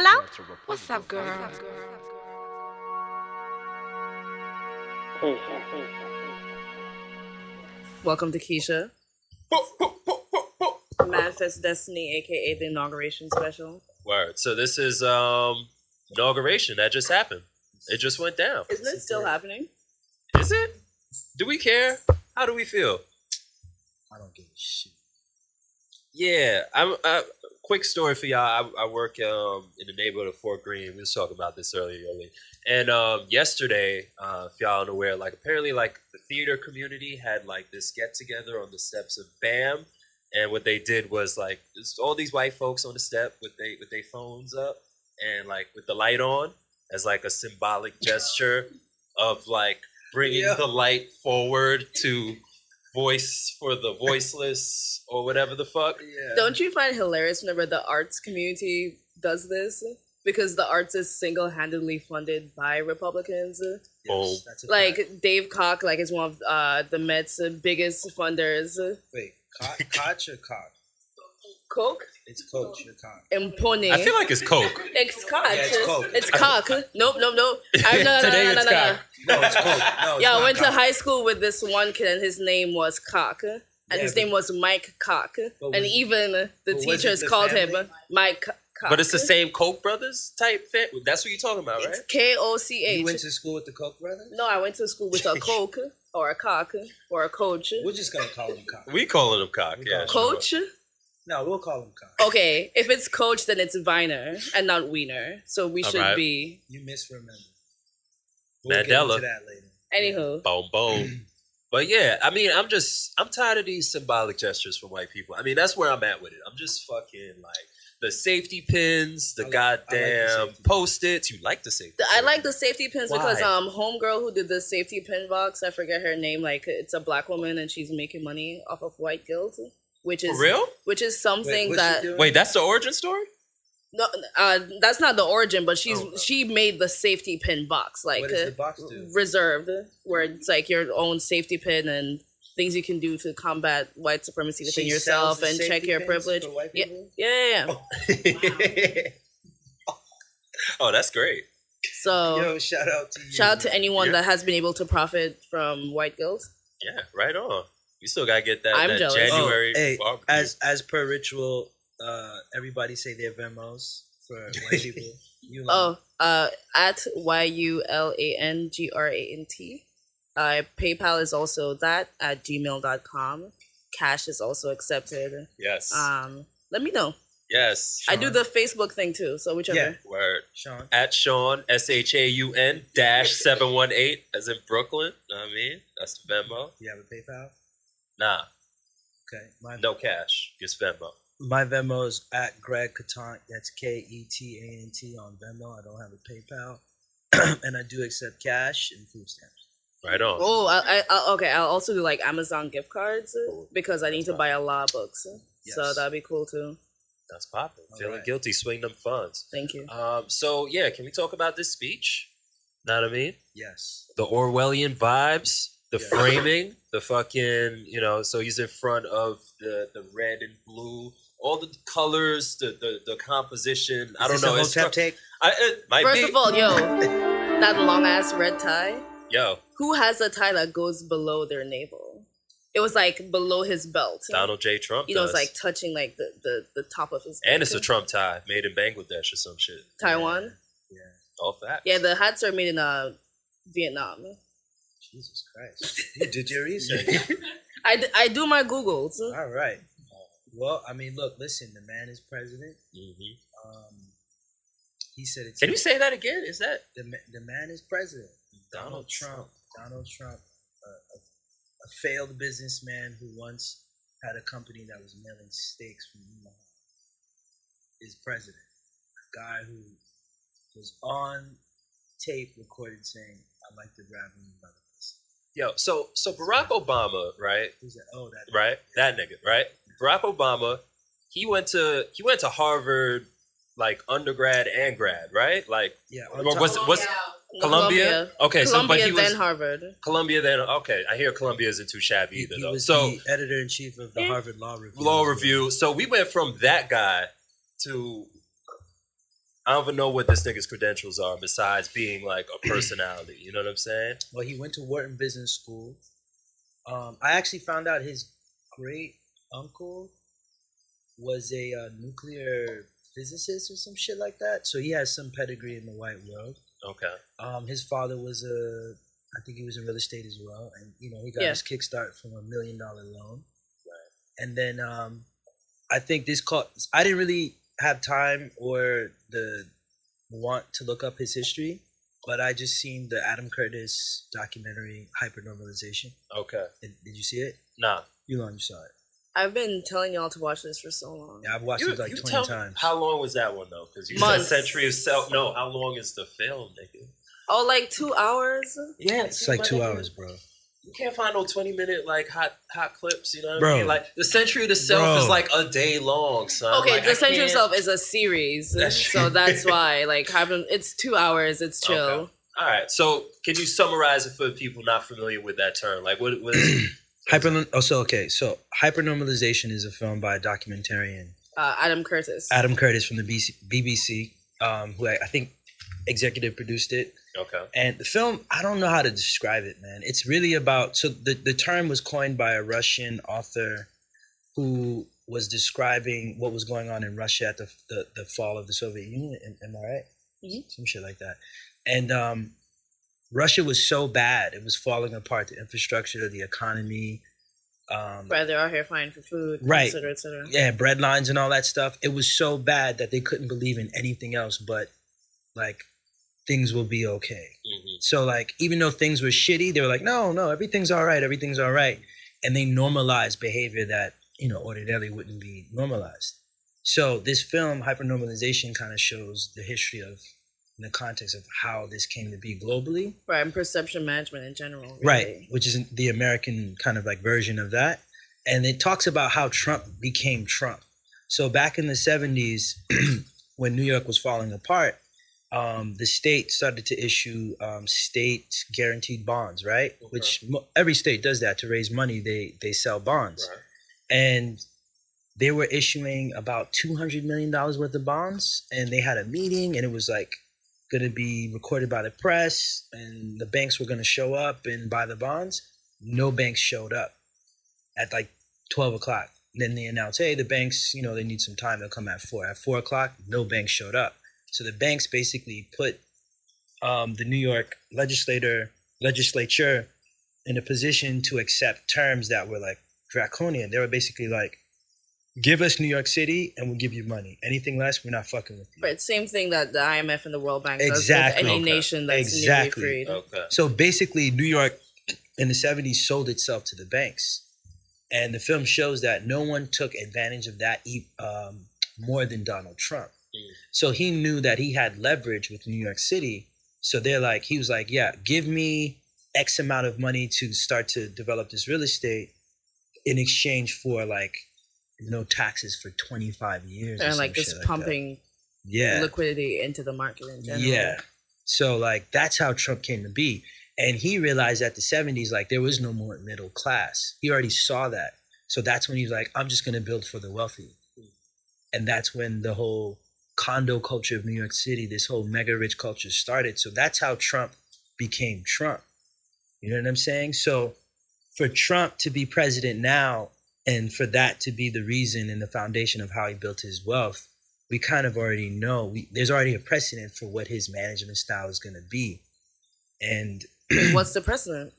Hello? What's up, girl? Welcome to Keisha. Manifest Destiny, aka the inauguration special. Word. So this is um inauguration that just happened. It just went down. Isn't it still happening? Is it? Do we care? How do we feel? I don't give a shit. Yeah, I'm. Uh, quick story for y'all. I, I work um, in the neighborhood of Fort Greene. We was talking about this earlier, early. and um, yesterday, uh, if y'all unaware, like apparently, like the theater community had like this get together on the steps of BAM, and what they did was like all these white folks on the step with they with their phones up and like with the light on as like a symbolic gesture of like bringing Yeah. the light forward to voice for the voiceless or whatever the fuck. Yeah. Don't you find it hilarious whenever the arts community does this? Because the arts is single handedly funded by Republicans. Boom. that's Like fact. Dave Koch, like is one of uh, the Mets' biggest funders. wait, co- Koch or cock? Coke? It's coach or cock. Impone. I feel like it's Coke. it's Koch. Yeah, it's Coke. It's Cock. Nope, nope, nope. Ah, I, no, no, Today no, no, it's no, no. Cock. No, it's coach. No, it's Yeah, I not went to high school with this one kid, and his name was Cock, and Yeah, his but- name was Mike Cock, But and was- even the but was it teachers the called family? him Mike Cock. But it's the same Koch brothers type fit. That's what you're talking about, right? It's K O C You went to school with the Koch brothers? No, I went to school with a Coke or a Cock or a Coach. We're just gonna call him cock. We calling them cock, We yeah. call 'em Coach. No, we'll call him cock. Okay, if it's Coach, then it's Viner and not Wiener. So we should Alright. be. You misremember. We'll get Mandela. into that later. Anywho, Boom, boom. but yeah, I mean, I'm just, I'm tired of these symbolic gestures from white people. I mean, that's where I'm at with it. I'm just fucking like the safety pins, the like- I like goddamn post-its. You like the safety? Pins. I like the safety pins because um, homegirl who did the safety pin box, I forget her name. Like it's a black woman and she's making money off of white guilt, which is For real? which is something what's that? Wait, that's the origin story? no, uh, that's not the origin, but she's Oh, okay. she made the safety pin box like What does uh, the box do? reserved, where it's like your own safety pin and things you can do to combat white supremacy within She yourself sells the and check safety your pins privilege. for white Yeah, people? yeah, yeah. yeah. oh, that's great. So Yo, shout out to you. shout out to anyone Yeah. that has been able to profit from white guilt. Yeah, right on. We still gotta get that, I'm that jealous. January. Oh, hey, barbecue. as as per ritual, uh, everybody say their Venmos for white people. You Oh, uh, at Y U L A N G R A N T. Uh, PayPal is also that at gmail.com. Cash is also accepted. yes, Um, let me know. yes. I do the Facebook thing too, so whichever. Yeah. Word. Sean. At Sean S H A U N dash seven one eight as in Brooklyn. Know what I mean, that's the Venmo. You have a PayPal? Nah, Okay. My no cash, just Venmo. my Venmo is at Greg Ketant. That's K E T A N T on Venmo. I don't have a PayPal, and I do accept cash and food stamps. Right on. Oh, I, I, I, okay. I'll also do like Amazon gift cards Cool. because I need to buy a lot of books. Yes. So that'd be cool too. That's popping. Feeling right. guilty, swing them funds. Thank you. Um, so yeah, can we talk about this speech? Know what I mean? Yes. The Orwellian vibes, the Yeah. framing, the fucking, you know, so he's in front of the the red and blue, all the colors, the the, the composition. I don't this know. A it's hotep stru- take? I, it might First be. of all, yo, that long ass red tie. Yo, Who has a tie that goes below their navel? It was like below his belt. Donald J. Trump. you know, does. it's like touching like the, the, the top of his. and neck. it's a Trump tie made in Bangladesh or some shit. Taiwan. Yeah. All facts. Yeah, the hats are made in uh, Vietnam. Jesus Christ. You did your research. I, d- I do my Googles. All right. Well, I mean, look, listen. The man is president. Mhm. Um, he said it's. Can you say that again? Is that the ma- the man is president? Donald Donald Trump. Donald Trump, a, a, a failed businessman who once had a company that was mailing steaks from Omaha, is president. A guy who was on tape recorded saying, "I like to grab women by the pussy." Yo? So so Barack Obama, right? Who's that? Oh, that right? That nigga, right? Barack Obama, he went to he went to Harvard like undergrad and grad, right? Like Yeah. Or on top- was was Columbia? Okay, so but Columbia, he was then Harvard. Columbia then okay. I hear Columbia isn't too shabby he, either he though. was So editor in chief of the Yeah. Harvard Law Review. law review. So we went from that guy to I don't even know what this nigga's credentials are besides being like a personality. You know what I'm saying? Well, he went to Wharton Business School. Um, I actually found out his great uncle was a uh, nuclear physicist or some shit like that. So he has some pedigree in the white world. Okay. Um, his father was a, I think he was in real estate as well, and you know he got Yeah. his kickstart from a million dollar loan. Right. And then um, I think this caught. I didn't really have time or the want to look up his history, but I just seen the Adam Curtis documentary Hypernormalization. Okay. Did, did you see it? Nah. You long you saw it? I've been telling y'all to watch this for so long. Yeah, I've watched You, it like twenty tell times. How long was that one though? Because you Months. said Century of Self. No, how long is the film, nigga? Oh, like two hours? Yeah, it's like two hours, bro. You can't find no twenty minute like hot hot clips. You know what Bro. I mean? Like the Century of the Self Bro. is like a day long, son. Okay, Like, The I Century can't- Self is a series, That's so that's why. Like, having it's two hours. It's chill. Okay. All right. So, can you summarize it for people not familiar with that term? Like, what, what is it? Hyper. Oh, so okay. So Hypernormalization is a film by a documentarian Uh, Adam Curtis. Adam Curtis from the BC, BBC, um, who I, I think executive produced it. Okay. And the film, I don't know how to describe it, man. It's really about so the, the term was coined by a Russian author who was describing what was going on in Russia at the the, the fall of the Soviet Union. Am, am I right? Mhm. Some shit like that. And um, Russia was so bad; it was falling apart. The infrastructure, the economy. Um, Right, they're out here fighting for food, Right. et cetera, et cetera. yeah, bread lines and all that stuff. It was so bad that they couldn't believe in anything else but like things will be okay. hmm So like even though things were shitty, they were like, no, no, everything's all right, everything's all right, and they normalized behavior that you know ordinarily wouldn't be normalized. So this film, hypernormalization, kind of shows the history of, in the context of how this came to be globally, Right, and perception management in general. right? Which is the American kind of like version of that, and it talks about how Trump became Trump. So back in the '70s, when New York was falling apart, um, the state started to issue um, state guaranteed bonds, right? Okay. Which mo- every state does that to raise money. They they sell bonds, Right. and they were issuing about two hundred million dollars worth of bonds, and they had a meeting, and it was like going to be recorded by the press, and the banks were going to show up and buy the bonds. No banks showed up at like twelve o'clock. Then they announced, "Hey, the banks, you know, they need some time. They'll come at four. At four o'clock, no banks showed up. So the banks basically put um, the New York legislator legislature in a position to accept terms that were like draconian. They were basically like, "Give us New York City, and we'll give you money. Anything less, we're not fucking with you." Right, same thing that the IMF and the World Bank Exactly. does with any Okay. nation that's Exactly. newly freed. Okay. So basically, New York in the 70s sold itself to the banks. And the film shows that no one took advantage of that e- um, more than Donald Trump. Mm. So he knew that he had leverage with New York City. So they're like, he was like, yeah, give me X amount of money to start to develop this real estate in exchange for like no taxes for 25 years. And like just that. pumping yeah. liquidity into the market in general. Yeah. So like that's how Trump came to be. And he realized at the 70s, like there was no more middle class. He already saw that. So that's when he's like, I'm just gonna build for the wealthy. And that's when the whole condo culture of New York City, this whole mega rich culture started. So that's how Trump became Trump. You know what I'm saying? So for Trump to be president now and for that to be the reason and the foundation of how he built his wealth, we kind of already know we, there's already a precedent for what his management style is going to be and What's the precedent?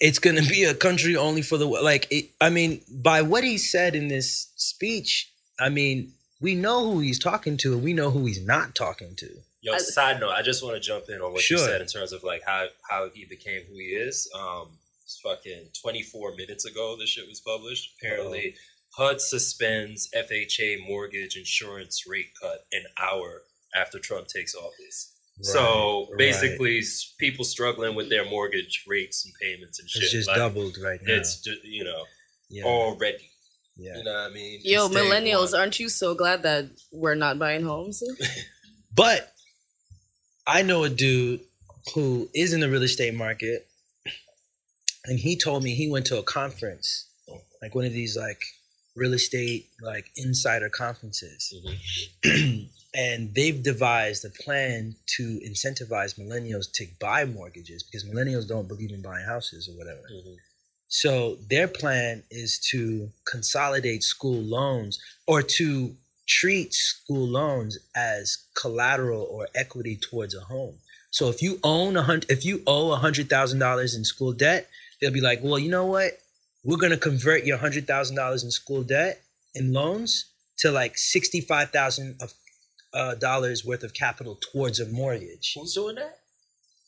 it's going to be a country only for the like it, i mean by what he said in this speech i mean we know who he's talking to and we know who he's not talking to Yo, I- side note, I just want to jump in on what you said in terms of like how how he became who he is. Um, fucking 24 minutes ago, this shit was published. Apparently, HUD suspends FHA mortgage insurance rate cut an hour after Trump takes office. so basically, s people struggling with their mortgage rates and payments and shit. it's just like, doubled right now It's ju- you know yeah, already. Yeah. You know what I mean? Yo, It's day millennials, one. aren't you so glad that we're not buying homes? But I know a dude who is in the real estate market, and he told me he went to a conference, like one of these like real estate like insider conferences, Mhm. and they've devised a plan to incentivize millennials to buy mortgages because millennials don't believe in buying houses or whatever. Mhm. So their plan is to consolidate school loans or to treat school loans as collateral or equity towards a home. So if you own a hundred, if you owe a hundred thousand dollars in school debt, they'll be like, well, you know what? We're gonna convert your hundred thousand dollars in school debt in loans to like sixty-five thousand of uh, dollars worth of capital towards a mortgage. Who's doing that?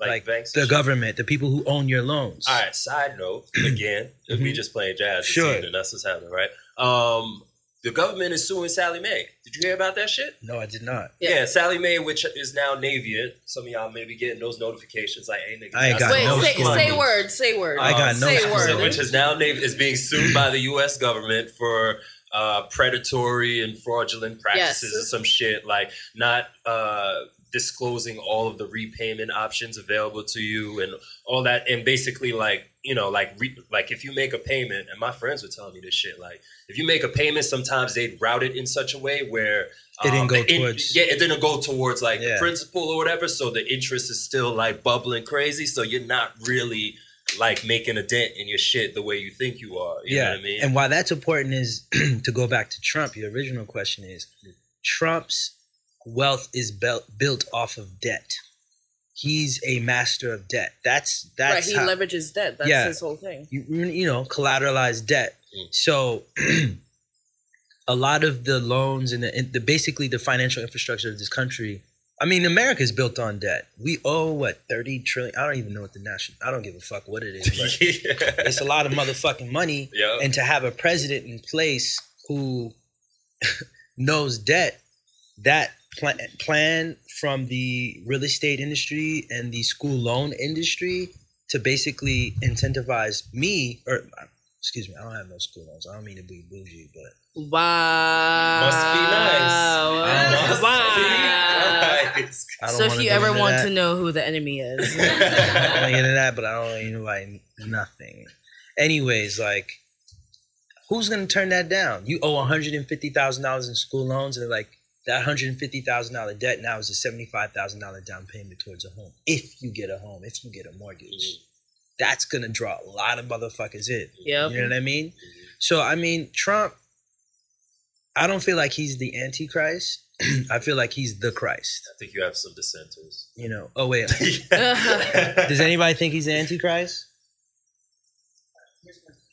Like, Like banks. the government, the people who own your loans. All right. Side note again, if we just playing jazz, this Sure. evening, that's what's happening, right? Um, the government is suing Sallie Mae. Did you hear about that shit? No, I did not. Yeah, Yeah. Sallie Mae, which is now Navient. Some of y'all may be getting those notifications like, hey, nigga. I ain't that's got Wait, no say, school say money. word, say word. I got Um, no say school word. which is now Navy is being sued by the U.S. government for uh, predatory and fraudulent practices Yes. or some shit like not uh, disclosing all of the repayment options available to you and all that, and basically like you know like re- like if you make a payment, and my friends were telling me this shit like if you make a payment, sometimes they'd route it in such a way where It didn't um, go in- towards- yeah, it didn't go towards like Yeah. the principal or whatever, so the interest is still like bubbling crazy, so you're not really like making a dent in your shit the way you think you are. You yeah. know what I mean? And why that's important is to go back to Trump. Your original question is Trump's wealth is built built off of debt. He's a master of debt. That's Right, he how, leverages debt. That's Yeah. his whole thing. you, you know collateralized debt. Mm. So a lot of the loans and the, and the basically the financial infrastructure of this country. I mean, America is built on debt. We owe what thirty trillion. I don't even know what the national. I don't give a fuck what it is. But it's a lot of motherfucking money. yeah. and to have a president in place who knows debt that plan, plan from the real estate industry and the school loan industry to basically incentivize me or excuse me i don't have no school loans i don't mean to be bougie but Wow. Must be nice. Must Wow. be nice. So if you ever want that. to know who the enemy is, I don't want to get into that, but I don't want anybody nothing. Anyways, like, who's gonna turn that down? You owe one hundred and fifty thousand dollars in school loans, and like that hundred and fifty thousand dollar debt now is a seventy five thousand dollar down payment towards a home. If you get a home, if you get a mortgage, that's gonna draw a lot of motherfuckers in. yep. You know what I mean? Mm-hmm. So I mean, Trump. I don't feel like he's the antichrist. I feel like he's the Christ. I think you have some dissenters. You know. Oh wait. Does anybody think he's the Antichrist?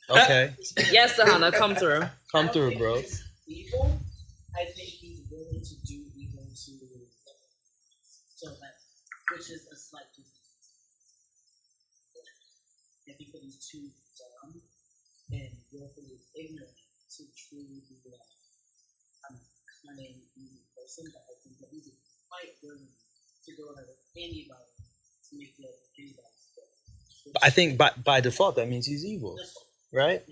Okay, yes, Sahana, come through. come through, bro. evil, I think ignorant to truly be like I'm cunning evil person, but I think that he's quite willing to go ahead with anybody to make the anybody. I think by by default that means he's evil, right?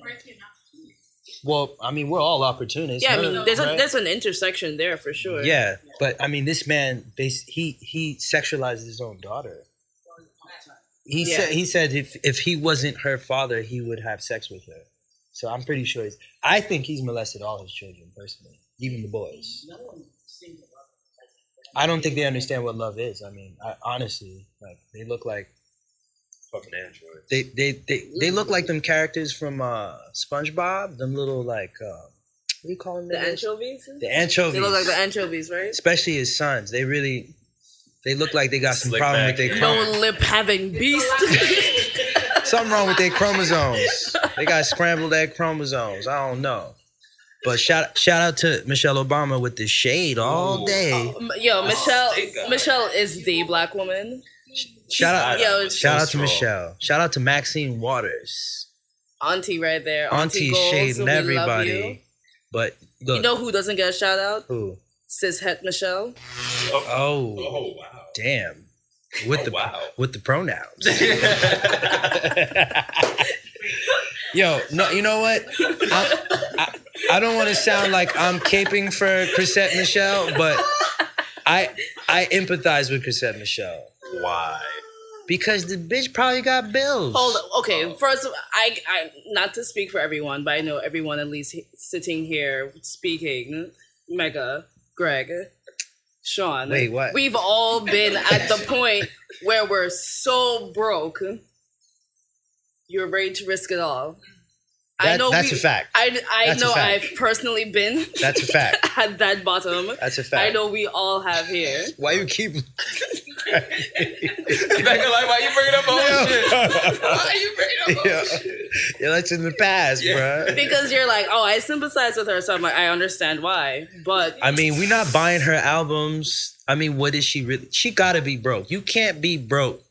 Well, I mean, we're all opportunists. Yeah, I mean, of- there's a, there's an intersection there for sure. yeah, but I mean, this man, bas- he he sexualized his own daughter. He Yeah. said he said if if he wasn't her father, he would have sex with her. So I'm pretty sure he's. I think he's molested all his children personally, even the boys. No one seems to love him. I don't think they understand what love is. I mean, I, honestly, like they look like Fucking androids. they they they, they look like them characters from uh SpongeBob. Them little like uh, what do you call them? The niggas? anchovies? The anchovies. They look like the anchovies, right? Especially his sons. They really they look like they got some Slick problem back. with their No lip having beast. something wrong with their chromosomes. They got scrambled egg chromosomes. I don't know. But shout shout out to Michelle Obama with the shade all day. Um, Yo, Michelle. thank Michelle is the black woman. Shout out Yo, shout out to. Michelle. Shout out to Maxine Waters. Auntie right there. Auntie Goals, shading we everybody. You. But You know who doesn't get a shout out? who? Cis het Michelle. Oh, Oh, oh wow. damn. With Oh, the wow. with the pronouns. Yo, no, you know what? I, I, I don't want to sound like I'm caping for Chrisette Michelle, but I I empathize with Chrisette Michelle Why? because the bitch probably got bills. Hold on. Okay, oh. first, I, I, not to speak for everyone, but I know everyone at least sitting here speaking. Mega, Greg, Sean. Wait, what? We've all been at the point where we're so broke. You're ready to risk it all. I know that's we- a fact. I, I That's know fact. I've personally been That's a fact. at that bottom. That's a fact. I know we all have here. Why you keep? Back in why you bringing up old shit? Why you bringing up yeah, old shit? yeah, that's in the past, Yeah. bruh. Because you're like, oh, I sympathize with her, so I'm like, I understand why. But I mean, we're not buying her albums. I mean, what is she really? She gotta be broke. You can't be broke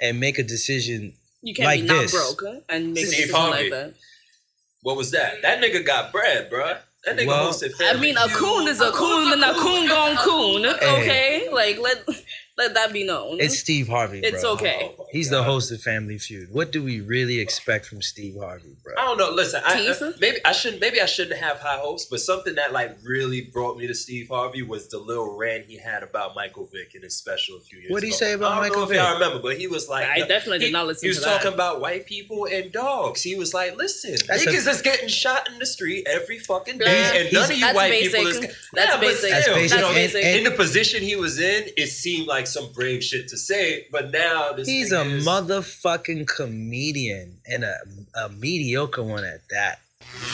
and make a decision. you can't Like be not this. broke and make a decision like that. What was that? That nigga got bread, bruh. That nigga Well, hosted I mean, a coon is a coon, and a coon gone coon. Okay, like let let that be known. It's Steve Harvey, bro. It's okay. Oh my He's the host of Family Feud. What do we really expect from Steve Harvey, bro? I don't know. Listen, I, Teeth? I- maybe I shouldn't. Maybe I shouldn't have high hopes. But something that like really brought me to Steve Harvey was the little rant he had about Michael Vick in his special a few years. Ago. What did he say about I don't Michael know if y'all remember, but he was like, I definitely did not listen He was to that. talking about white people and dogs. He was like, listen, That's a- niggas is getting shot in the street every fucking day, That's- and none of you that's white basic. people is. That's Yeah, but basic. That's still, basic. you know, And- basic. and- in the position he was in, it seemed like some brave shit to say. But now this He's a is- motherfucking comedian and a, a mediocre one at that.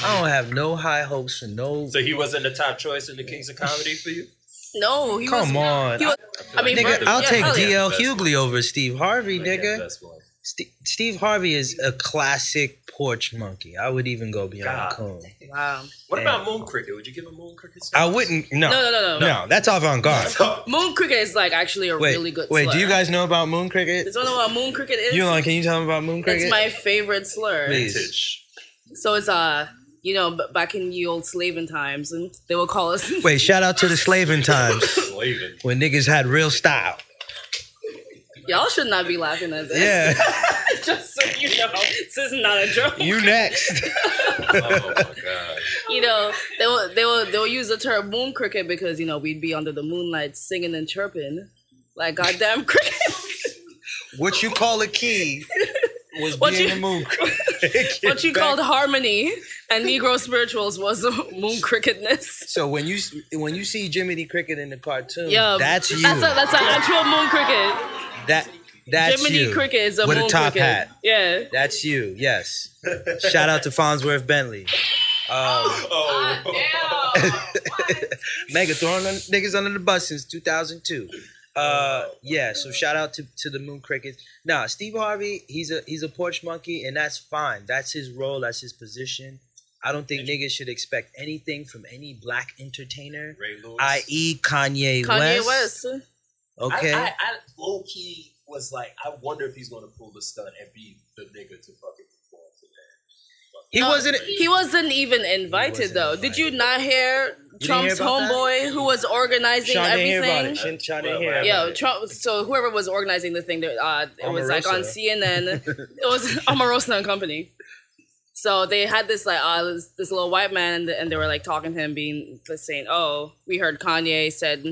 I don't have no high hopes for no. So he wasn't the top choice in the Kings of Comedy for you. no, he Come was. on, he was- I mean, nigga. I'll yeah, take. DL Best Hughley over Steve Harvey, Like, nigga. Yeah, best one. St- Steve Harvey is a classic porch monkey. I would even go beyond God. Coon. Wow. What Yeah. about Moon Cricket? Would you give him Moon Cricket? I wouldn't. No, No, no, no, no. no. That's avant garde. Moon cricket is like actually a Wait, really good. wait. slur. Do you guys know about Moon Cricket? You don't know what moon cricket is? You know, can you tell them about Moon Cricket? It's my favorite slur. Please. Vintage. So it's uh, you know, b- back in the old slaving times, and they would call us. Wait, shout out to the slaving times Slaving. when niggas had real style. Y'all should not be laughing at this. Yeah, Just so you know, this is not a joke. you next. Oh my god. you know, they will they will they will use the term moon cricket because you know we'd be under the moonlight singing and chirping like goddamn crickets. What you call a key was What being you- a moon cricket. what you Back- called harmony and Negro spirituals was moon cricketness. So when you when you see Jimmy the Cricket in the cartoon, Yeah, that's you. That's a, that's an actual moon cricket. That that's Jiminy you. Cricket is a with moon a top cricket. hat. Yeah. That's you. Yes. Shout out to Fonzworth Bentley. Um, Oh. Mega throwing on niggas under the bus since 2002. Uh, yeah. So shout out to, to the Moon Crickets. Nah, Steve Harvey, he's a he's a porch monkey, and that's fine. That's his role. That's his position. I don't think niggas should expect anything from any black entertainer, Ray Lewis. i.e. Kanye, Kanye West. West. Okay. I, I, I low key was like, I wonder if he's gonna pull the stunt and be the nigga to fucking perform to that. he No, wasn't. He wasn't even invited wasn't though. Did you not hear hear Trump's about that? homeboy who was organizing Sean didn't hear about everything? it. Sean, Sean didn't Well, hear about Yeah, it. Trump. So whoever was organizing the thing, uh, it was like on CNN. it was Omarosa and Company. So they had this like uh, this, this little white man, and, and they were like talking to him, being like, saying, "Oh, we heard Kanye said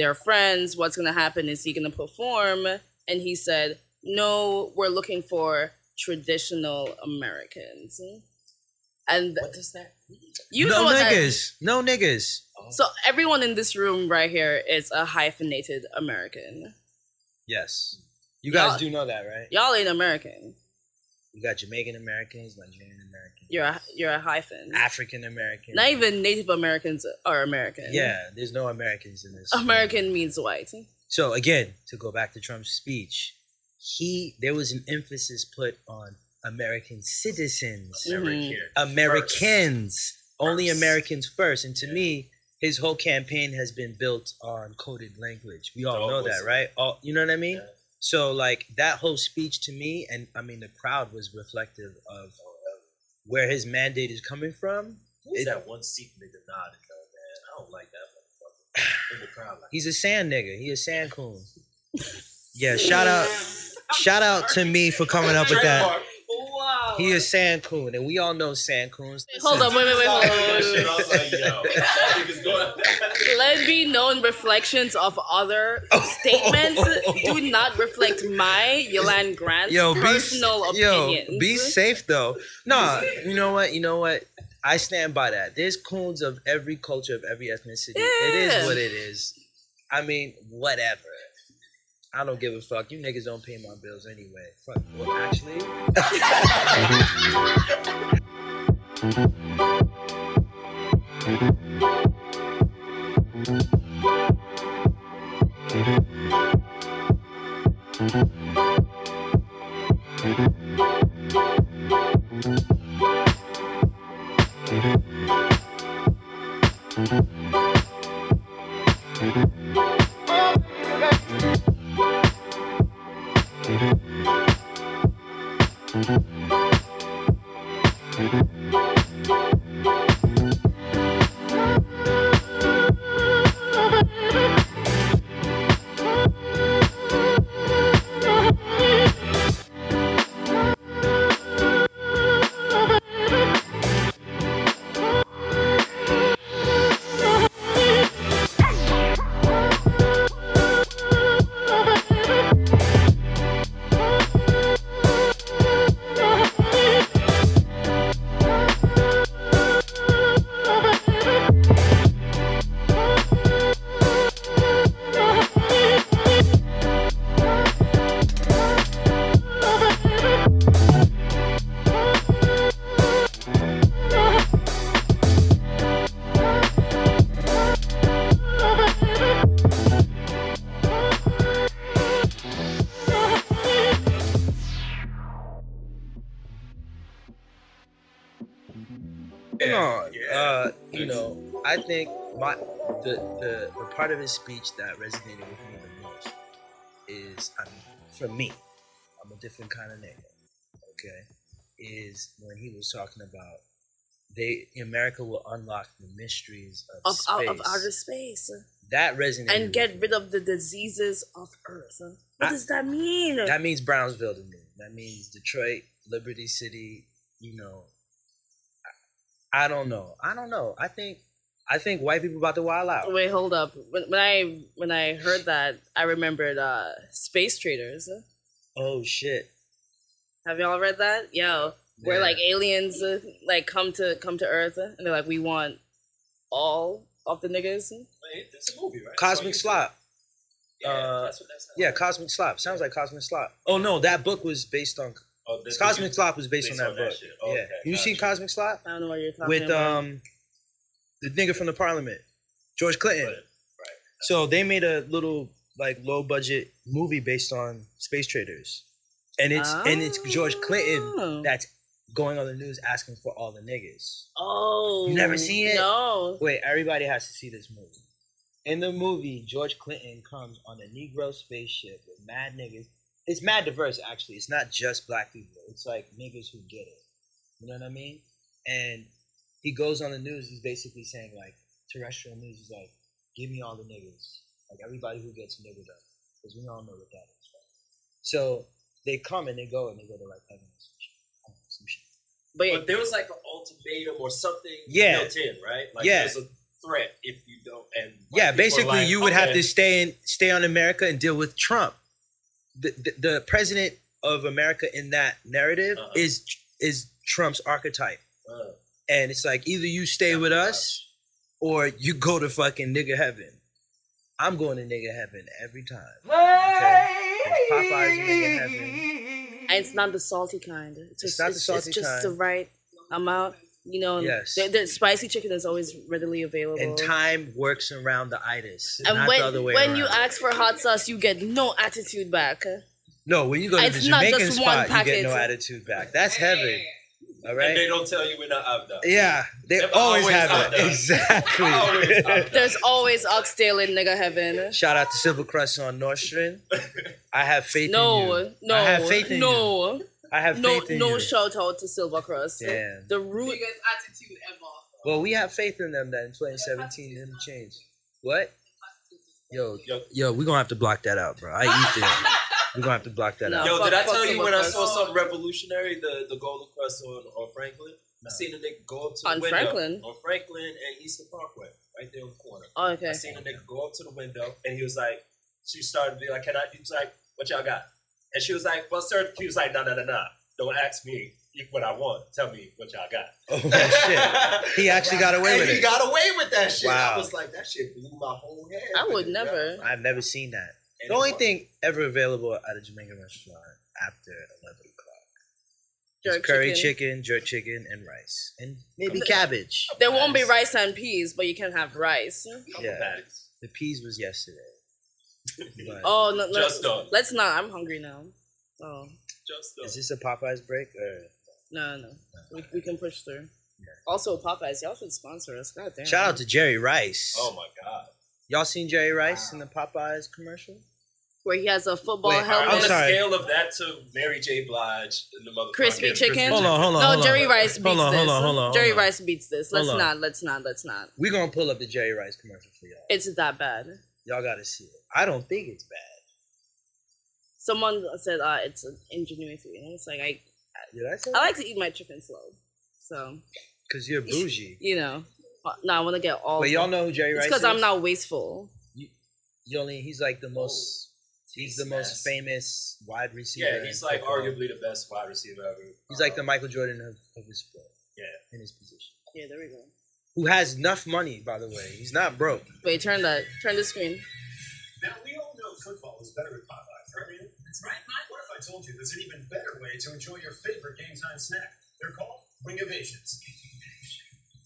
they're friends. What's gonna happen? Is he gonna perform?" And he said, "No, we're looking for traditional Americans." And What does that mean? you no know what that- No niggas. Oh. so everyone in this room right here is a hyphenated American. Yes. You guys Y'all- do know that, right? Y'all ain't American. You got Jamaican Americans, Nigerian Americans, You're a, you're a hyphen. African American. Not even Native Americans are American. Yeah, there's no Americans in this. American means white. So again, to go back to Trump's speech, he there was an emphasis put on American citizens, Mhm. American. Americans, only First. Americans first. And to Yeah. me, his whole campaign has been built on coded language. We all know that, right? All, you know what I mean? Yeah. So like that whole speech to me, and I mean the crowd was reflective of where his mandate is coming from. Who's It- that one Sikh nigga nodding though, man? I don't like that motherfucker in the crowd. Like, He's a sand nigga. He a sand coon. Yeah, shout out, shout out to me for coming up with that. Wow. He is sand coon, and we all know sand coons. Hold on, wait, wait, wait, hold That on, wait, shit, wait, I wait. was like, yo, that nigga's going. Let be known reflections of other oh. statements do not reflect my Yulan Grant's Yo, be personal yo, be safe though. Nah, you know what? You know what? I stand by that. There's coons of every culture, of every ethnicity. It Yeah. is what it is. I mean, whatever. I don't give a fuck. You niggas don't pay my bills anyway. Fuck. Well, actually, no, the, the the part of his speech that resonated with me the most is, I mean, for me, I'm a different kind of nigga. Okay, is when he was talking about they America will unlock the mysteries of, Of, space. of, outer space uh, that resonated and get rid of the diseases of Earth. Uh. What I- does that mean? That means Brownsville to me. That means Detroit, Liberty City. You know, I, I don't know. I don't know. I think I think white people about to wild out. Wait, hold up. When, when I when I heard that, I remembered uh, Space Traders. Oh shit! Have y'all read that? Yo, where Yeah. like aliens uh, like come to come to Earth uh, and they're like, we want all of the niggas. Wait, that's a movie, right? Cosmic So Slop. Yeah, Uh, that's what that sounds Yeah. Cosmic Slop. Sounds like Cosmic Slop. Oh no, that book was based on Oh, Cosmic Slop was based, based on that on that book. shit. Oh, yeah, okay, you seen. Cosmic Slop I don't know what you're talking with about. um the nigga from the Parliament, George Clinton. Right, right. So they made a little like low budget movie based on space traders, and it's and it's George Clinton Oh. that's going on the news asking for all the niggas. Oh, You never seen it? No. Wait, everybody has to see this movie. In the movie, George Clinton comes on a Negro spaceship with mad niggas. It's mad diverse, actually. It's not just black people. It's like niggas who get it. You know what I mean? And he goes on the news. He's basically saying like terrestrial news. is like, "Give me all the niggas, like everybody who gets niggered up, because we all know what that is." Right? So they come and they go and they go to like heaven or some shit. Know, some shit. But, But there was like an ultimatum or something Yeah. built in, right? Like Yeah. there's a threat if you don't. And like, Yeah, basically, like, you would have to stay in, stay on America and deal with Trump. The, the, the president of America in that narrative Uh-huh. is is Trump's archetype, Uh, and it's like either you stay with us or you go to fucking nigga heaven. I'm going to nigga heaven every time. Okay? 'Cause Popeye's nigga heaven. and it's not the salty kind. It's, just, not the it's, salty it's just kind. the right amount. You know, Yes. the, the spicy chicken is always readily available. And time works around the itis, And not when the other way when you ask for hot sauce, you get no attitude back. no, when you go to It's the Jamaican spot, you get no attitude back. That's heaven. All right. And they don't tell you we're not out there. Yeah, they They've always, always have out it. there. Exactly. Always out there. There's always oxtail in nigga heaven. Shout out to Silver Crest on Nostrand. I have faith in No, you. no, I have faith in you. no, I have no, faith in no you. shout out to Silver Cross. Damn. The root. Biggest attitude ever. Well, we have faith in them that in 2017 it'll change. What? Yo, Yo, yo, we're gonna have to block that out, bro. I eat that. We're gonna have to block that No. out. Yo, fuck- did I tell you when I saw something revolutionary? The the Golden Krust on, on Franklin. I seen a nigga go up to the On window Franklin? on Franklin and Eastern Parkway, right there on the corner. Oh, okay. I seen a nigga go up to the window and he was like, she started to be like, "Can I?" He was like, "What y'all got?" And she was like, "Well, sir," he was like, "No, no, no, no, don't ask me. what I want. Tell me what y'all got. Oh shit! He actually got away and with he it. got away with that shit. Wow. I was like, that shit blew my whole head. I would never. I've never seen that. And The only thing ever available at a Jamaican restaurant after eleven o'clock is Jerk curry chicken. chicken, jerk chicken, and rice, and maybe cabbage. There won't be rice and peas, but you can have rice. Yeah, the peas was yesterday. But Oh no, no Just done. let's not. I'm hungry now. Oh Just is this a Popeyes break or? no, no, oh, we, we can push through. Also, Popeyes, y'all should sponsor us. God damn. Shout out to Jerry Rice. Oh my god. Y'all seen Jerry Rice in the Popeyes commercial? Where he has a football Wait, helmet. On the scale of that to Mary J. Blige and the motherfucking Crispy chicken? Hold on, hold on. no, hold Jerry on. Rice beats Hold on, this. hold on, hold on. Jerry on. Rice beats this. Let's Hold not. Let's not. Let's not. We're gonna pull up the Jerry Rice commercial for y'all. It's that bad. Y'all gotta see it. I don't think it's bad. Someone said uh, it's an ingenuity, and it's like I Did I say? I like to eat my chicken slow, so Because you're bougie. you know. uh, No, I want to get all. But y'all know who Jerry It's Rice is? because I'm not wasteful. You only he's like the most he's the most famous wide receiver. Yeah, he's like football. arguably the best wide receiver ever. he's like the um, Michael Jordan of, of his sport. Yeah. In his position. Yeah, there we go. Who has enough money, by the way. He's not broke. Wait, turn that. Turn the screen. Now, we all know football is better with Popeyes, right? man? That's right, Mike. What if I told you there's an even better way to enjoy your favorite game time snack? They're called Wingovations.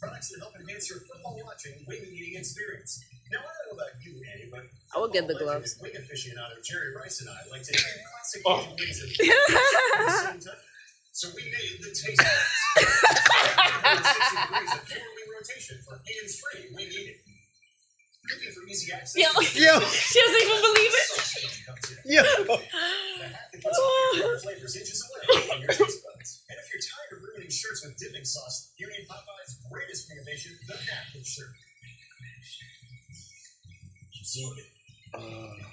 Products that help enhance your football watching, wing eating experience. Now, I don't know about you, Annie, but I will get the football gloves. legend and Wing aficionado Jerry Rice and I like to eat classic Oh. Asian wings at the same time. So we made the taste test. 360 degrees of four wing rotation for hands-free wing eating. Looking for easy access? Yo. Yo, She doesn't even believe it. yo. The hat that puts all your favorite flavors inches away from your taste buds. And if you're tired of ruining shirts with dipping sauce, you need Popeye's greatest innovation, the napkin shirt.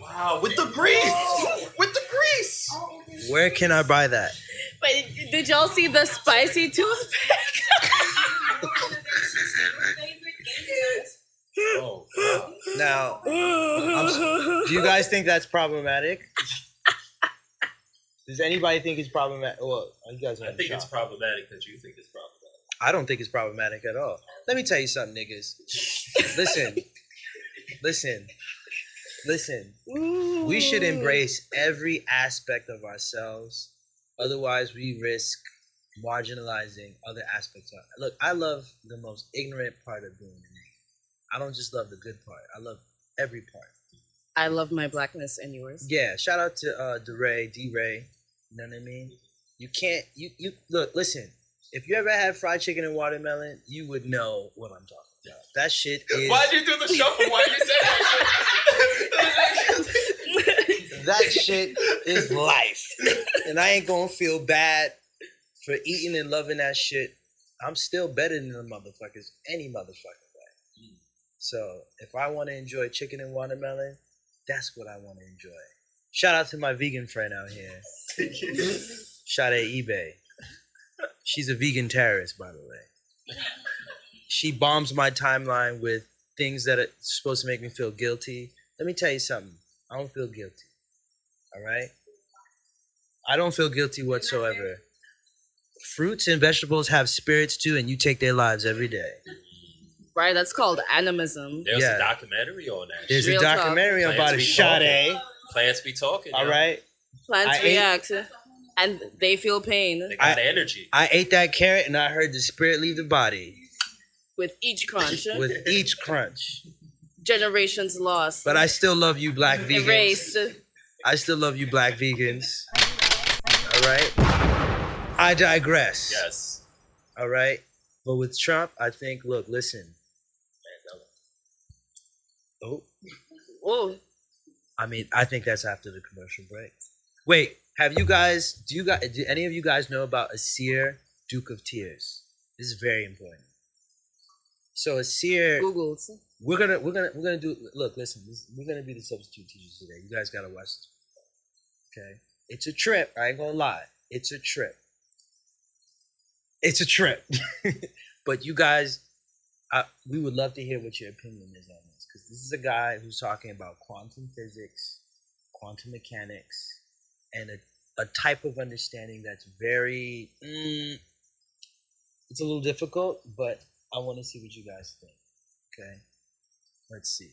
Wow, with the grease! With the grease! Where can I buy that? Wait, did y'all see the spicy toothpick? Oh, God. Now, do you guys think that's problematic? Does anybody think it's problematic? Well, you guys are I think it's problematic that you think it's problematic. I don't think it's problematic at all. Let me tell you something, niggas. Listen, listen, listen. We should embrace every aspect of ourselves. Otherwise, we risk marginalizing other aspects of Look, I love the most ignorant part of being. I don't just love the good part. I love every part. I love my blackness and yours. Yeah, shout out to uh DeRay, D Ray. You know what I mean? You can't you you look, listen, if you ever had fried chicken and watermelon, you would know what I'm talking about. That shit is Why'd you do the shuffle? Why you say that shit? that shit is life. And I ain't gonna feel bad for eating and loving that shit. I'm still better than the motherfuckers any motherfucking way. So if I want to enjoy chicken and watermelon, that's what I want to enjoy. Shout out to my vegan friend out here. Shout out eBay. She's a vegan terrorist, by the way. She bombs my timeline with things that are supposed to make me feel guilty. Let me tell you something. I don't feel guilty. All right? I don't feel guilty whatsoever. Fruits and vegetables have spirits too, and you take their lives every day. Right? That's called animism. There's Yeah. a documentary on that. There's. Real a talk. documentary about Plants a be Sade. Plants be talking. All right. yo. Plants I ate- react, and they feel pain They got I- energy. I ate that carrot and I heard the spirit leave the body with each crunch. with each crunch. Generations lost. But I still love you, black vegans. erased. I still love you, black vegans. All right? I digress. yes. All right? But with Trump, I think, look, listen. Oh, Oh, I mean, I think that's after the commercial break. Wait, have you guys? Do you guys? Do any of you guys know about Asir, Duke of Tears? This is very important. So Asir, Googled. we're gonna we're gonna we're gonna do. Look, listen, this, we're gonna be the substitute teachers today. You guys gotta watch this. Okay, it's a trip. I ain't gonna lie, it's a trip. It's a trip. but you guys, I, we would love to hear what your opinion is on this because this is a guy who's talking about quantum physics, quantum mechanics, and a a type of understanding that's very. Mm, it's a little difficult, but I want to see what you guys think. Okay, let's see.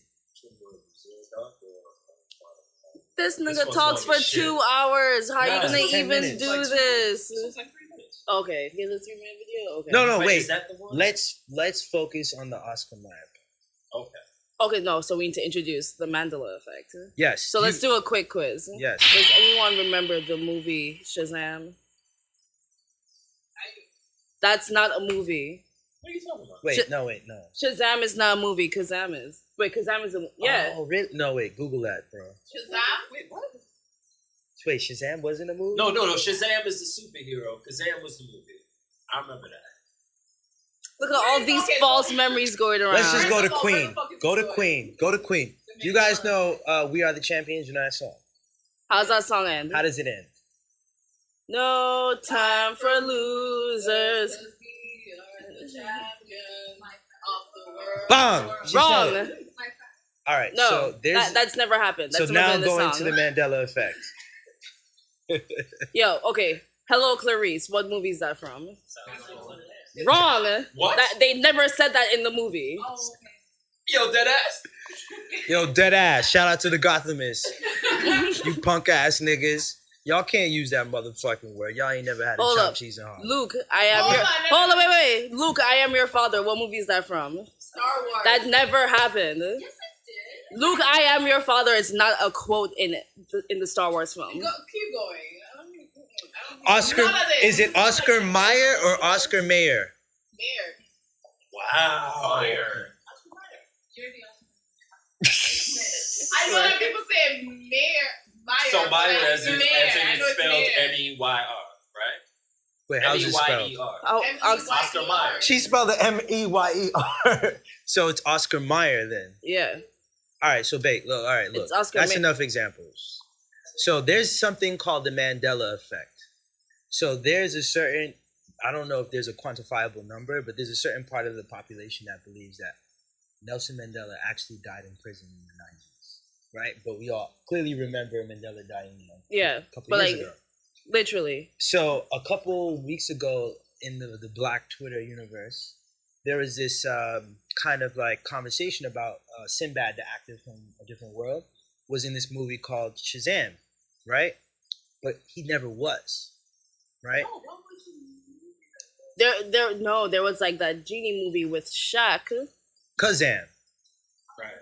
This This nigga one's talks for shit. two hours. How Nah, you gonna even minutes. do It's this? It's like three minutes. Okay, here's a three minute video. Okay. No, no, Wait, wait. is that the one? Let's let's focus on the Oscar Mayer. Okay. Okay, no. So we need to introduce the Mandela effect. Yes. So let's do a quick quiz. Yes. Does anyone remember the movie Shazam? That's not a movie. What are you talking about? Wait, Sh- no, wait, no. Shazam is not a movie. Kazam is. Wait, Kazam is a yeah. Oh, really? No, wait. Google that, bro. Shazam? Wait, what? Wait, Shazam wasn't a movie. No, no, no. Shazam is the superhero. Kazam was the movie. I remember that. Look at all these Okay, so- false memories going around. Let's just go to First of all, where Queen. the fuck is Go to? Queen. Go to Queen. Do you guys know uh, "We Are the Champions"? You know that song. How's that song end? How does it end? No time for losers. We are the champions of the world. Bang! Wrong. All right. No, so there's that, that's never happened. so That's never now been the going song. to the Mandela effect. Yo, okay. Hello, Clarice. What movie is that from? Wrong. What? That, they never said that in the movie. Oh, okay. Yo, dead ass. Yo, dead ass. Shout out to the Gothamists. you punk ass niggas. Y'all can't use that motherfucking word. Y'all ain't never had a Hold chop up. cheese and hard. Luke, I am Hold your. on, Hold on, wait, wait. Luke, I am your father. What movie is that from? Star Wars. That never happened. Yes, it did. Luke, I am your father is not a quote in it, in the Star Wars film. Go, keep going. I don't think- I don't think- Oscar, None of this. is it Oscar Meyer or Oscar Mayer? Mayer. Wow. You're the I know that people say Mayer. Meyer. So but Meyer it's as in, as in I know it's it's spelled. M E Y R, right? Wait, M how's it Y spelled? R. Oh, M-E-Y-E-R. Oscar Meyer. She spelled the M E Y E R. So it's Oscar Meyer then. yeah. All right, so bait. Look, all right, look. It's Oscar That's Ma- enough examples. So there's something called the Mandela effect. So there's a certain I don't know if there's a quantifiable number, but there's a certain part of the population that believes that Nelson Mandela actually died in prison in the 90s, right? But we all clearly remember Mandela dying, you know, Yeah, a couple but years like- ago. Literally. So a couple weeks ago in the the Black Twitter universe, there was this um, kind of like conversation about uh, Sinbad, the actor from a different world, was in this movie called Shazam, right? But he never was, right? Oh, what was he? There, there. No, there was like that genie movie with Shaq. Kazam. Right.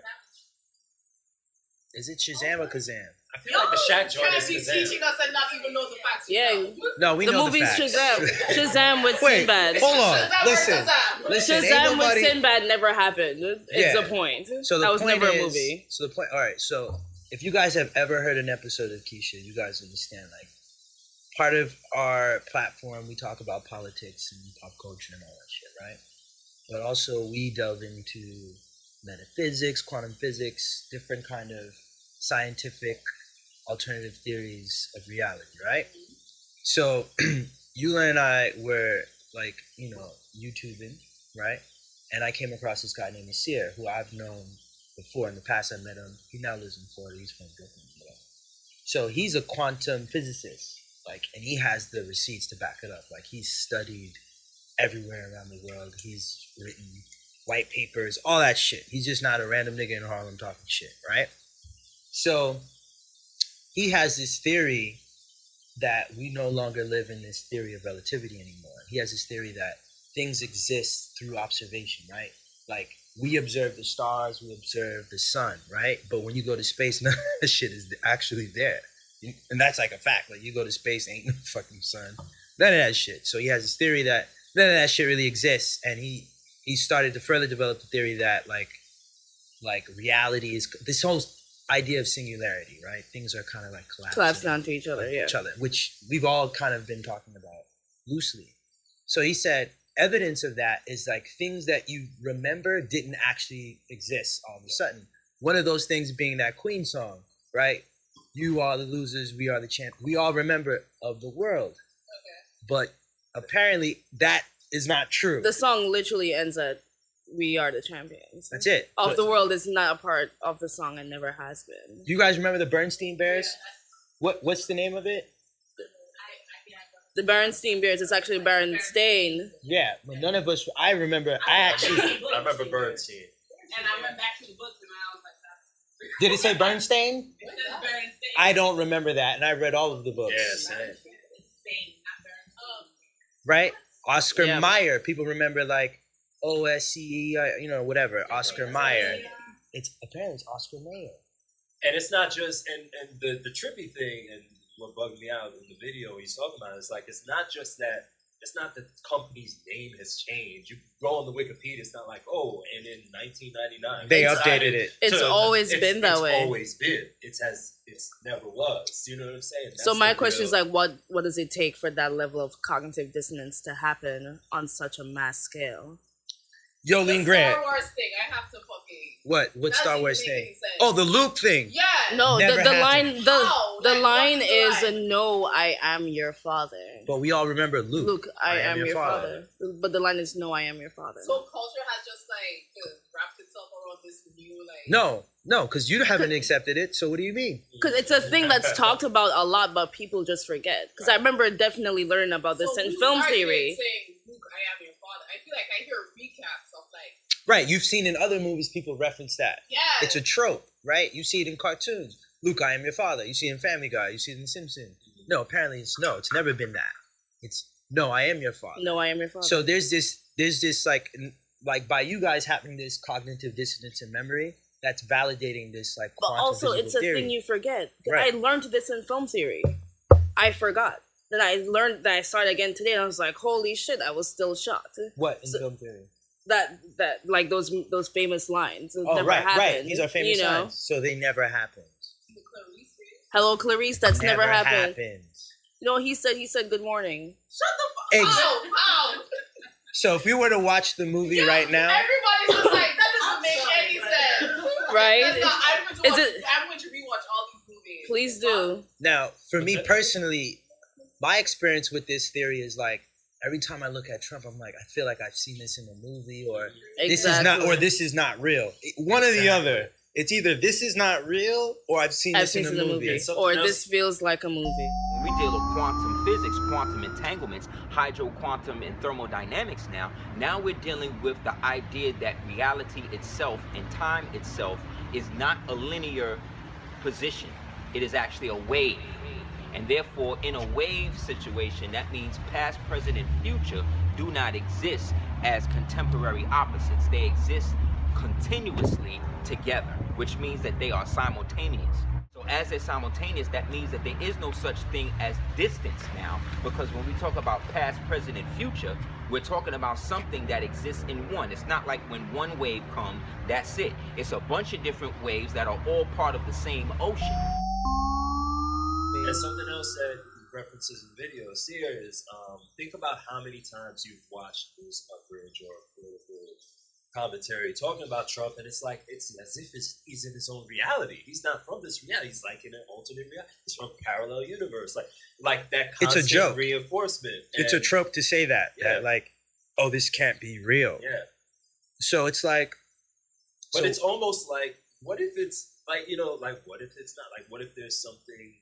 Is it Shazam or Kazam? I feel like the Shaq joint is Kazam. teaching us and not even know the facts. Yeah. yourself. No, we the know movie's the facts. Shazam. Shazam with Wait, Sinbad. hold on. Shazam Listen, versus Shazam. listen. Shazam nobody. with Sinbad never happened. It's Yeah. the point. So the that was point never a movie. So the point. All right. So if you guys have ever heard an episode of Keisha, you guys understand. Like, part of our platform, we talk about politics and pop culture and all that shit, right? But also we delve into metaphysics, quantum physics, different kind of scientific alternative theories of reality, right? So Eula and I were like, you know, YouTubing, right? And I came across this guy named Nasir, who I've known before in the past. I met him. He now lives in Florida. He's from Brooklyn. whatever. So he's a quantum physicist, like, and he has the receipts to back it up. Like, he's studied everywhere around the world. He's written white papers, all that shit. He's just not a random nigga in Harlem talking shit, right? So he has this theory that we no longer live in this theory of relativity anymore. He has this theory that things exist through observation, right? Like we observe the stars, we observe the sun, right? But when you go to space, none of that shit is actually there. And that's like a fact. Like you go to space, ain't no fucking sun. None of that shit. So he has this theory that none of that shit really exists. And he he started to further develop the theory that like like reality is this whole idea of singularity, right? Things are kind of like collapsing Collapsed onto each other. Yeah. each other, which we've all kind of been talking about loosely. So he said evidence of that is like things that you remember didn't actually exist all of a sudden. One of those things being that Queen song, right? You are the losers, we are the champ. We all remember of the world, but apparently that is not true. The song literally ends at "We are the champions." That's it. Of But the world is not a part of the song and never has been. you guys remember the Bernstein Bears? What What's the name of it? The Bernstein Bears. It's actually Bernstein. Yeah, but none of us. I remember. I actually I remember Bernstein. And I went back to the books and I was like, that's did it say Bernstein? it says Berenstain. I don't remember that, and I read all of the books. Yeah, same. It's Spain, not Berenstain. Right? Oscar Yeah. Mayer. People remember like O S C E, I- you know, whatever. Oscar Mayer. It's apparently it's Oscar Mayer. And it's not just and and the the trippy thing and what bugged me out in the video he's talking about is like it's not just that it's not that the company's name has changed. You go on the Wikipedia, it's not like oh, and in 1999 They updated decided it. It's always it's- been that way. it's way. Always been. It's has it's never was. You know what I'm saying? So my the question is like, what what does it take for that level of cognitive dissonance to happen on such a mass scale? Yulan The Grant. Star Wars thing, I have to fucking. What? What That Star Wars thing? sense. Oh, the Luke thing. Yeah. No, Never the, the happened. line the How? the Like, line what's the is a line? no, I am your father. But we all remember Luke. Luke, I, am, your father. But the line is no, I am your father. So culture has just like wrapped itself around this new like. No, no, because you haven't accepted it. So what do you mean? Because it's a thing that's talked about a lot, but people just forget. Because I remember definitely learning about this So in film theory. Saying, Luke, I am your father. I feel like I hear recaps of like, Right, you've seen in other movies people reference that. yeah. It's a trope, right? You see it in cartoons. Luke, I am your father. You see it in Family Guy. You see it in The Simpsons. No, apparently it's no. It's never been that. It's no, I am your father. No, I am your father. So there's this, there's this like, like by you guys having this cognitive dissonance in memory, that's validating this like. but also, it's a theory. thing you forget. Right. I learned this in film theory. I forgot. Then I learned that I started again today, and I was like, "Holy shit!" I was still shocked. What in So- film theory? That that like those those famous lines. It Oh, never right, happened. right. These are famous you know? lines, so they never happened. The Clarice thing. Hello, Clarice. That's never, happened. happened. You know, he said he said good morning. Shut the fuck Ex- up. Wow. Wow. So if we were to watch the movie right now, Everybody's just like, that doesn't make any but- Oh, Right? That's not, I'm going to Is watch, it- I'm going to rewatch all these movies. Please do. now for me personally, my experience with this theory is like every time I look at Trump, I'm like, I feel like I've seen this in a movie, or this is not, or this is not real. It- One or the other. It's either this is not real, or I've seen I've this seen in a movie. movie. Something Or else- this feels like a movie. When we deal with quantum physics, quantum entanglements, hydro quantum and thermodynamics now, now we're dealing with the idea that reality itself and time itself is not a linear position. It is actually a wave. And therefore, in a wave situation, that means past, present, and future do not exist as contemporary opposites. They exist continuously together, which means that they are simultaneous. So as they're simultaneous, that means that there is no such thing as distance now, because when we talk about past, present, and future, we're talking about something that exists in one. It's not like when one wave comes, that's it. It's a bunch of different waves that are all part of the same ocean. And something else that references in videos here is um, think about how many times you've watched news coverage or political commentary talking about Trump, and it's like it's as if it's, he's in his own reality. He's not from this reality. He's like in an alternate reality. He's from a parallel universe. Like like that. It's a joke. Reinforcement. It's a trope to say that. Yeah. That like, oh, this can't be real. Yeah, So it's like, but so- it's almost like what if it's like you know like what if it's not like what if there's something.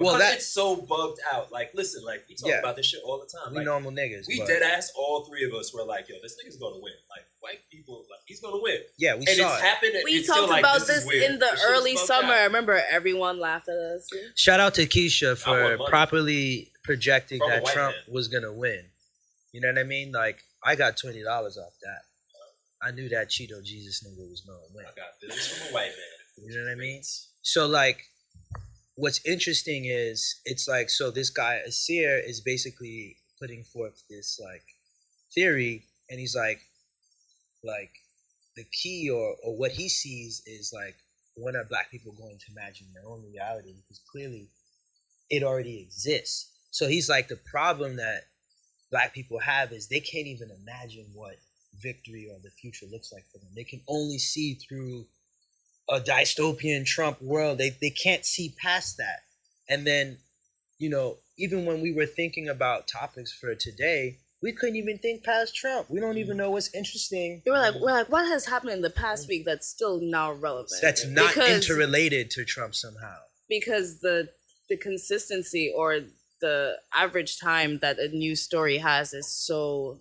Well, Because that- it's so bugged out. Like, listen, like we talk Yeah. about this shit all the time. we Like, normal niggas. We but- dead ass. All three of us were like, "Yo, this nigga's gonna win." Like white people, like he's gonna win. Yeah, we and saw it's it. happened. We it's still talked like, about this, this, in the This early summer. out. I remember everyone laughed at us. Shout out to Keisha for properly projecting From that Trump man. was gonna win. You know what I mean? Like I got twenty dollars off that. I knew that Cheeto Jesus nigga was gonna win. I got this from a white man. You know what I mean? So like, what's interesting is it's like so this guy Asir is basically putting forth this like theory, and he's like, like the key or or what he sees is like when are black people going to imagine their own reality because clearly it already exists. So he's like the problem that black people have is they can't even imagine what victory or the future looks like for them. They can only see through a dystopian Trump world. They they can't see past that. And then, you know, even when we were thinking about topics for today, we couldn't even think past Trump. We don't even mm. know what's interesting. They were like, mm. we're like, what has happened in the past week that's still now relevant? That's not Because- interrelated to Trump somehow. because the the consistency or the average time that a news story has is so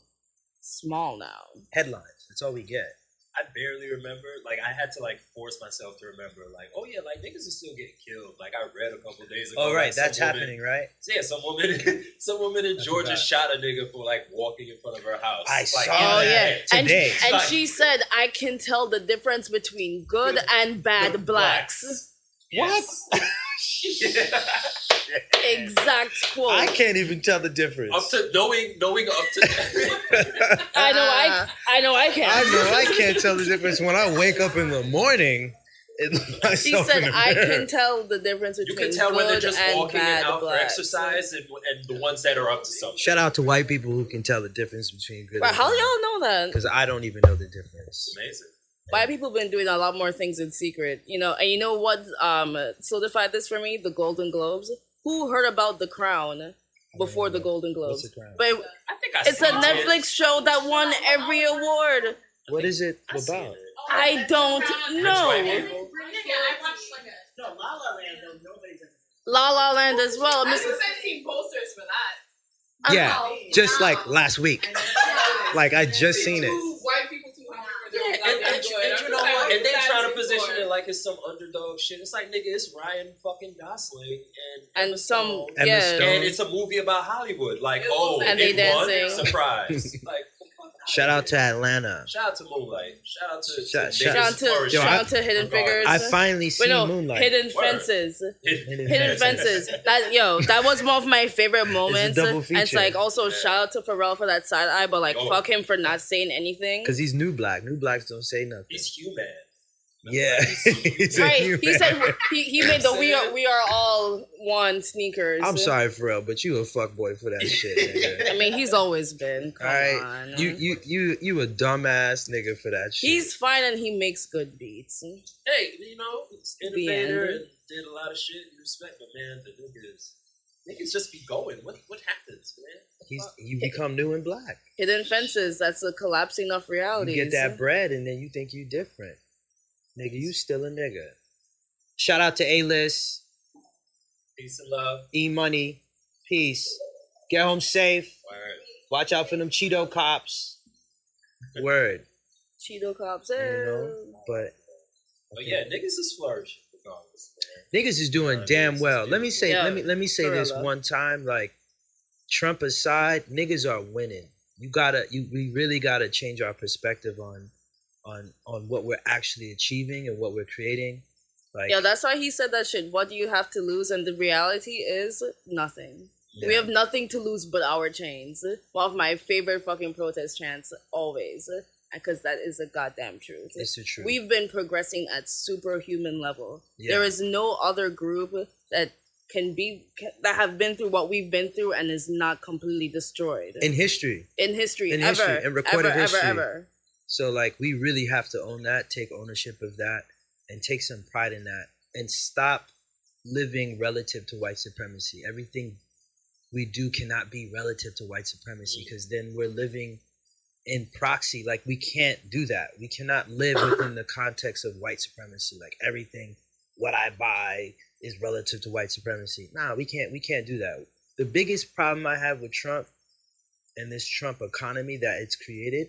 small now. Headlines. That's all we get. I barely remember. Like I had to like force myself to remember. Like, oh yeah, like niggas are still getting killed. Like I read a couple days ago. Oh right, like, some that's woman- happening, right? Yeah, some woman, some woman in Georgia shot a nigga for like walking in front of her house. I like, saw in Oh yeah, and today. and Like- she said, "I can tell the difference between good and bad The blacks." Yes. Exact quote. I can't even tell the difference. Up to knowing, knowing up to. I know I I know I can't. I know I can't tell the difference when I wake up in the morning. and look She myself said, the "I mirror." can tell the difference you between can tell when they're good just and walking bad out for blacks." exercise and, and the ones that are up to something. Shout out to white people who can tell the difference between good. Right, how y'all know that? Because I don't even know the difference. It's amazing. White people been doing a lot more things in secret, you know. And you know what um solidified this for me? The Golden Globes. Who heard about The Crown before the Golden What's Globes? the crown? But I think I it's a seen it. Netflix show that won every award. What is it about? I don't white know. people. No, La La Land, though, nobody's ever. La La Land as well. I Miss- was seen posters for that. Yeah, just like last week. Like I just seen it. Two white people, two hundred. Yeah, and, and, you- and you know what? And they trying to position it like it's some underdog shit. It's like nigga, it's Ryan fucking Gosling and and Emma some Stone. Emma yeah. Stone. and it's a movie about Hollywood. Like, oh, And it they won? Surprise! like, Shout out to Atlanta. shout out to Moonlight. Shout out to Shout- to shout- Shout out to, Flourish. Shout out to Hidden Figures. I finally Wait, no, Moonlight. Hidden Word. Fences. Hidden Hidden Fences. That yo, that was one of my favorite moments. double And it's like also Yeah. shout out to Pharrell for that side eye, but like Oh. fuck him for not saying anything. Because he's new black. New blacks don't say nothing. He's human. Yeah. He's a Right. new He said he, he made the we are we are all one sneakers. I'm sorry, Pharrell, but you a fuck boy for that shit, nigga. I mean, he's always been. Come Alright, on. You you you you a dumbass nigga for that shit. he's fine and he makes good beats. Hey, you know, he's innovator end. and did a lot of shit. You respect, but man, the niggas, niggas just be going. What what happens, man? He's you become new and black. Hidden Fences. That's a collapsing of reality. You get that bread and then you think you're different. Nigga, you still a nigga. Shout out to A List, Peace and love. E Money, peace. Get home safe. Word. Watch out for them Cheeto cops. Word. Cheeto cops. You eh. know? But But yeah, niggas is flourishing regardless, niggas is doing Uh, damn niggas well. is Let me say, Yeah, let me let me say for this though. one time. Like Trump aside, niggas are winning. You gotta, you we really gotta change our perspective on on on what we're actually achieving and what we're creating. Like Yeah, that's why he said that shit. What do you have to lose? And the reality is nothing. We have nothing to lose but our chains. One of my favorite fucking protest chants always, because that is a goddamn truth. it's the truth. We've been progressing at superhuman level. Yeah. There is no other group that can be that have been through what we've been through and is not completely destroyed in history. in history in ever, history, in recorded ever, history. ever, ever. So like we really have to own that, take ownership of that, and take some pride in that, and stop living relative to white supremacy. Everything we do cannot be relative to white supremacy because then we're living in proxy. Like we can't do that. We cannot live within the context of white supremacy. Like everything, what I buy is relative to white supremacy. Nah, we can't. We can't do that. The biggest problem I have with Trump and this Trump economy that it's created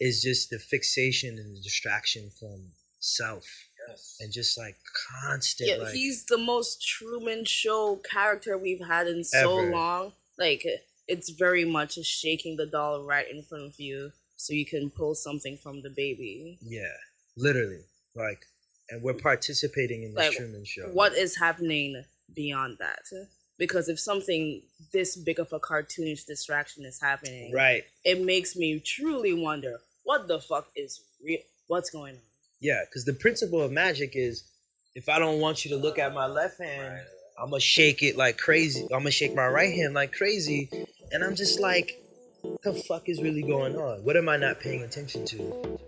is just the fixation and the distraction from self Yes. and just like constant Yeah, like he's the most Truman Show character we've had in so Ever. long. Like it's very much shaking the doll right in front of you, so you can pull something from the baby. yeah literally like and we're participating in this Like, truman show What is happening beyond that? Because if something this big of a cartoonish distraction is happening, right it makes me truly wonder what the fuck is real. What's going on? yeah because the principle of magic is if i don't want you to look at my left hand Right. i'm gonna shake it like crazy i'm gonna shake my right hand like crazy and i'm just like what the fuck is really going on what am i not paying attention to